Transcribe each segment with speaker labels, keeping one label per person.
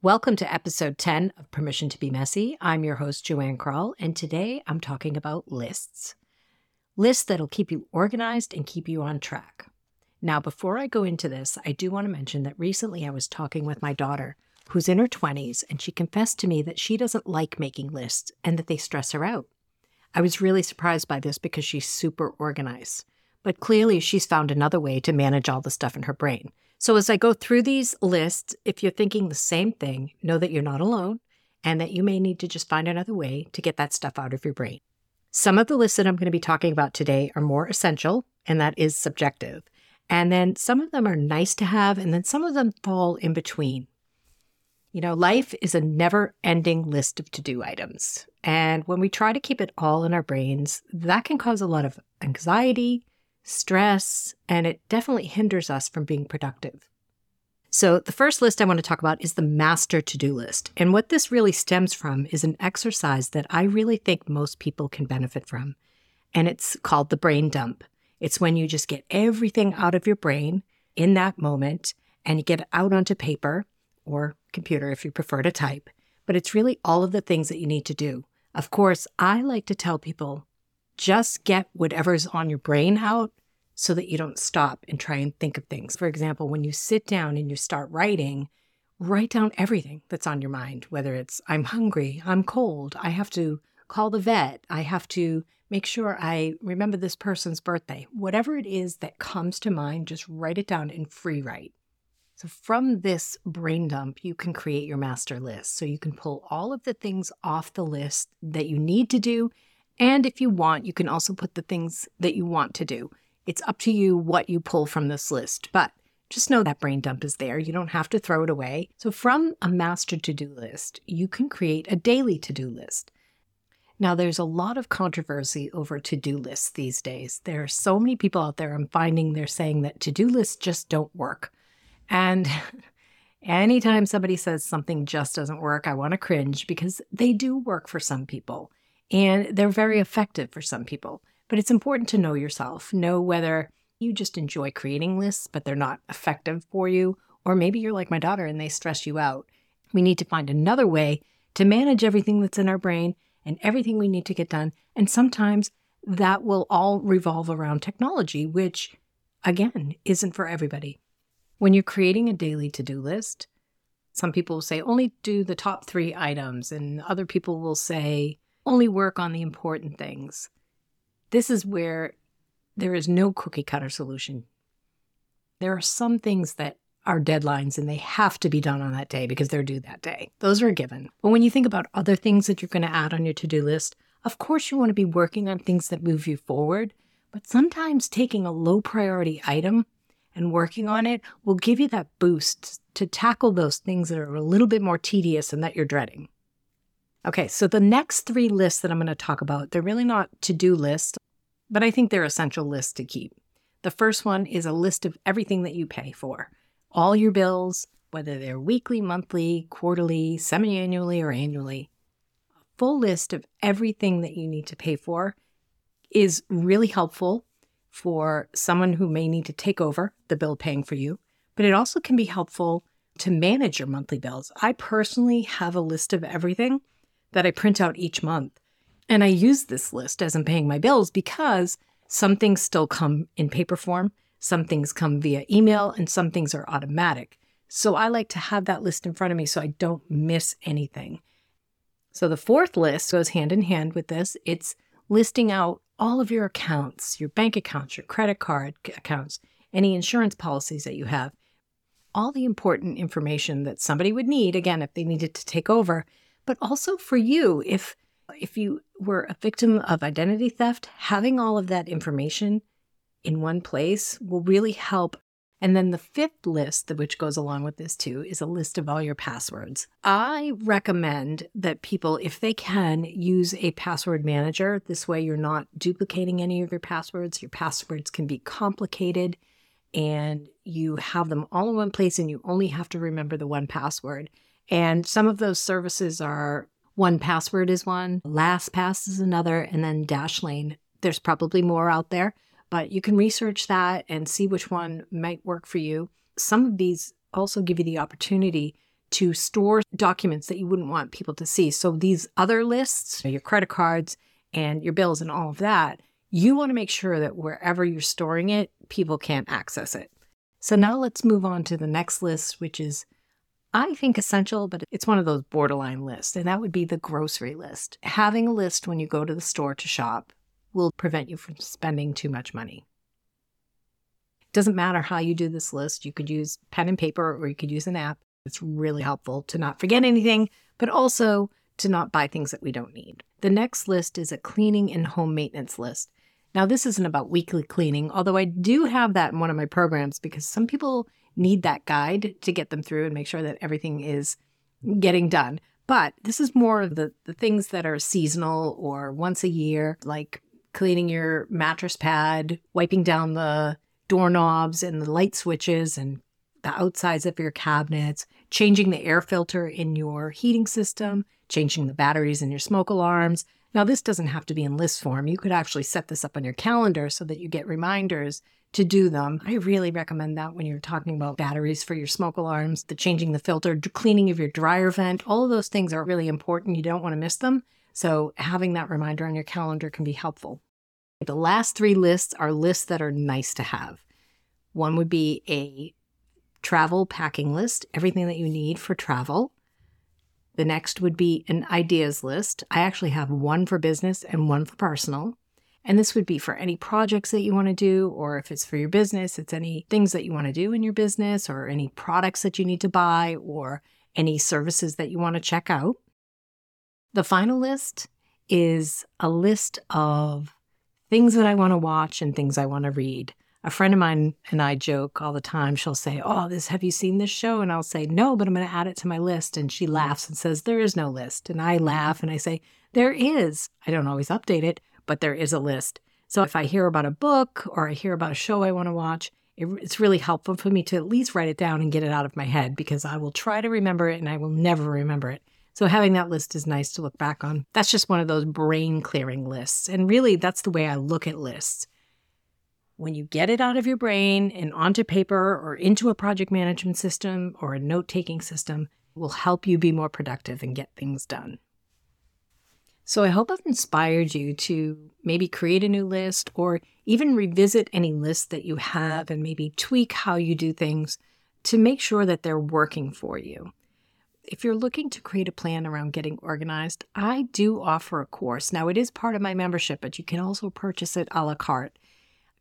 Speaker 1: Welcome to episode 10 of Permission to Be Messy. I'm your host, JoAnn Krall, and today I'm talking about lists. Lists that'll keep you organized and keep you on track. Now, before I go into this, I do want to mention that recently I was talking with my daughter, who's in her 20s, and she confessed to me that she doesn't like making lists and that they stress her out. I was really surprised by this because she's super organized, but clearly she's found another way to manage all the stuff in her brain. So, as I go through these lists, if you're thinking the same thing, know that you're not alone and that you may need to just find another way to get that stuff out of your brain. Some of the lists that I'm going to be talking about today are more essential, and that is subjective. And then some of them are nice to have, and then some of them fall in between. You know, life is a never ending list of to do items. And when we try to keep it all in our brains, that can cause a lot of anxiety, stress, and it definitely hinders us from being productive. So, the first list I want to talk about is the master to do list. And what this really stems from is an exercise that I really think most people can benefit from. And it's called the brain dump. It's when you just get everything out of your brain in that moment and you get it out onto paper or computer if you prefer to type. But it's really all of the things that you need to do. Of course, I like to tell people just get whatever's on your brain out so that you don't stop and try and think of things. For example, when you sit down and you start writing, write down everything that's on your mind, whether it's I'm hungry, I'm cold, I have to call the vet, I have to make sure I remember this person's birthday. Whatever it is that comes to mind, just write it down and free write. So, from this brain dump, you can create your master list. So, you can pull all of the things off the list that you need to do and if you want, you can also put the things that you want to do. It's up to you what you pull from this list, but just know that brain dump is there. You don't have to throw it away. So, from a master to do list, you can create a daily to do list. Now, there's a lot of controversy over to do lists these days. There are so many people out there, I'm finding they're saying that to do lists just don't work. And anytime somebody says something just doesn't work, I want to cringe because they do work for some people and they're very effective for some people. But it's important to know yourself, know whether you just enjoy creating lists, but they're not effective for you, or maybe you're like my daughter and they stress you out. We need to find another way to manage everything that's in our brain and everything we need to get done. And sometimes that will all revolve around technology, which again isn't for everybody. When you're creating a daily to do list, some people will say only do the top three items, and other people will say only work on the important things. This is where there is no cookie cutter solution. There are some things that are deadlines and they have to be done on that day because they're due that day. Those are given. But when you think about other things that you're going to add on your to do list, of course you want to be working on things that move you forward. But sometimes taking a low priority item and working on it will give you that boost to tackle those things that are a little bit more tedious and that you're dreading. Okay, so the next three lists that I'm going to talk about, they're really not to do lists, but I think they're essential lists to keep. The first one is a list of everything that you pay for, all your bills, whether they're weekly, monthly, quarterly, semi annually, or annually. A full list of everything that you need to pay for is really helpful for someone who may need to take over the bill paying for you, but it also can be helpful to manage your monthly bills. I personally have a list of everything that I print out each month. And I use this list as I'm paying my bills because some things still come in paper form, some things come via email, and some things are automatic. So I like to have that list in front of me so I don't miss anything. So the fourth list goes hand in hand with this. It's listing out all of your accounts, your bank accounts, your credit card accounts, any insurance policies that you have, all the important information that somebody would need, again, if they needed to take over but also for you if if you were a victim of identity theft, having all of that information in one place will really help. And then the fifth list, which goes along with this too, is a list of all your passwords. I recommend that people, if they can, use a password manager. This way, you're not duplicating any of your passwords. Your passwords can be complicated and you have them all in one place and you only have to remember the one password. And some of those services are 1Password is one, LastPass is another, and then Dashlane. There's probably more out there, but you can research that and see which one might work for you. Some of these also give you the opportunity to store documents that you wouldn't want people to see. So these other lists, your credit cards and your bills and all of that, you want to make sure that wherever you're storing it, people can't access it. So now let's move on to the next list, which is, I think, essential, but it's one of those borderline lists, and that would be the grocery list. Having a list when you go to the store to shop will prevent you from spending too much money. It doesn't matter how you do this list. You could use pen and paper or you could use an app. It's really helpful to not forget anything, but also to not buy things that we don't need. The next list is a cleaning and home maintenance list. Now, this isn't about weekly cleaning, although I do have that in one of my programs because some people need that guide to get them through and make sure that everything is getting done. But this is more the, the things that are seasonal or once a year, like cleaning your mattress pad, wiping down the doorknobs and the light switches and the outsides of your cabinets, changing the air filter in your heating system, changing the batteries in your smoke alarms. Now, this doesn't have to be in list form. You could actually set this up on your calendar so that you get reminders to do them. I really recommend that when you're talking about batteries for your smoke alarms, the changing the filter, cleaning of your dryer vent. All of those things are really important. You don't want to miss them. So, having that reminder on your calendar can be helpful. The last three lists are lists that are nice to have. One would be a travel packing list, everything that you need for travel. The next would be an ideas list. I actually have one for business and one for personal. And this would be for any projects that you want to do, or if it's for your business, it's any things that you want to do in your business, or any products that you need to buy, or any services that you want to check out. The final list is a list of things that I want to watch and things I want to read a friend of mine and I joke all the time. She'll say, Oh, this, have you seen this show? And I'll say, No, but I'm going to add it to my list. And she laughs and says, There is no list. And I laugh and I say, There is. I don't always update it, but there is a list. So if I hear about a book or I hear about a show I want to watch, it, it's really helpful for me to at least write it down and get it out of my head because I will try to remember it and I will never remember it. So having that list is nice to look back on. That's just one of those brain clearing lists. And really, that's the way I look at lists when you get it out of your brain and onto paper or into a project management system or a note taking system, will help you be more productive and get things done. So I hope I've inspired you to maybe create a new list or even revisit any list that you have and maybe tweak how you do things to make sure that they're working for you. If you're looking to create a plan around getting organized, I do offer a course. Now, it is part of my membership, but you can also purchase it a la carte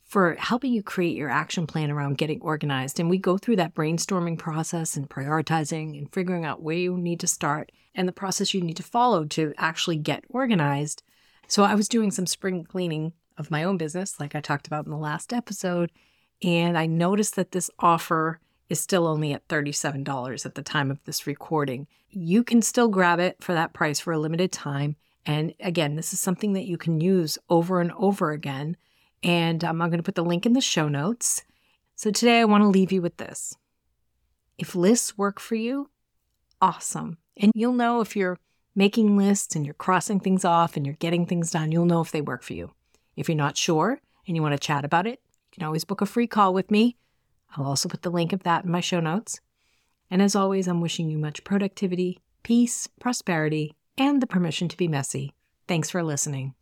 Speaker 1: for helping you create your action plan around getting organized. And we go through that brainstorming process and prioritizing and figuring out where you need to start and the process you need to follow to actually get organized. So I was doing some spring cleaning of my own business, like I talked about in the last episode, and I noticed that this offer is still only at $37 at the time of this recording. You can still grab it for that price for a limited time. And again, this is something that you can use over and over again and um, I'm going to put the link in the show notes. So today I want to leave you with this. If lists work for you, awesome. And you'll know if you're making lists and you're crossing things off and you're getting things done, you'll know if they work for you. If you're not sure and you want to chat about it, you can always book a free call with me. I'll also put the link of that in my show notes. And as always, I'm wishing you much productivity, peace, prosperity, and the permission to be messy. Thanks for listening.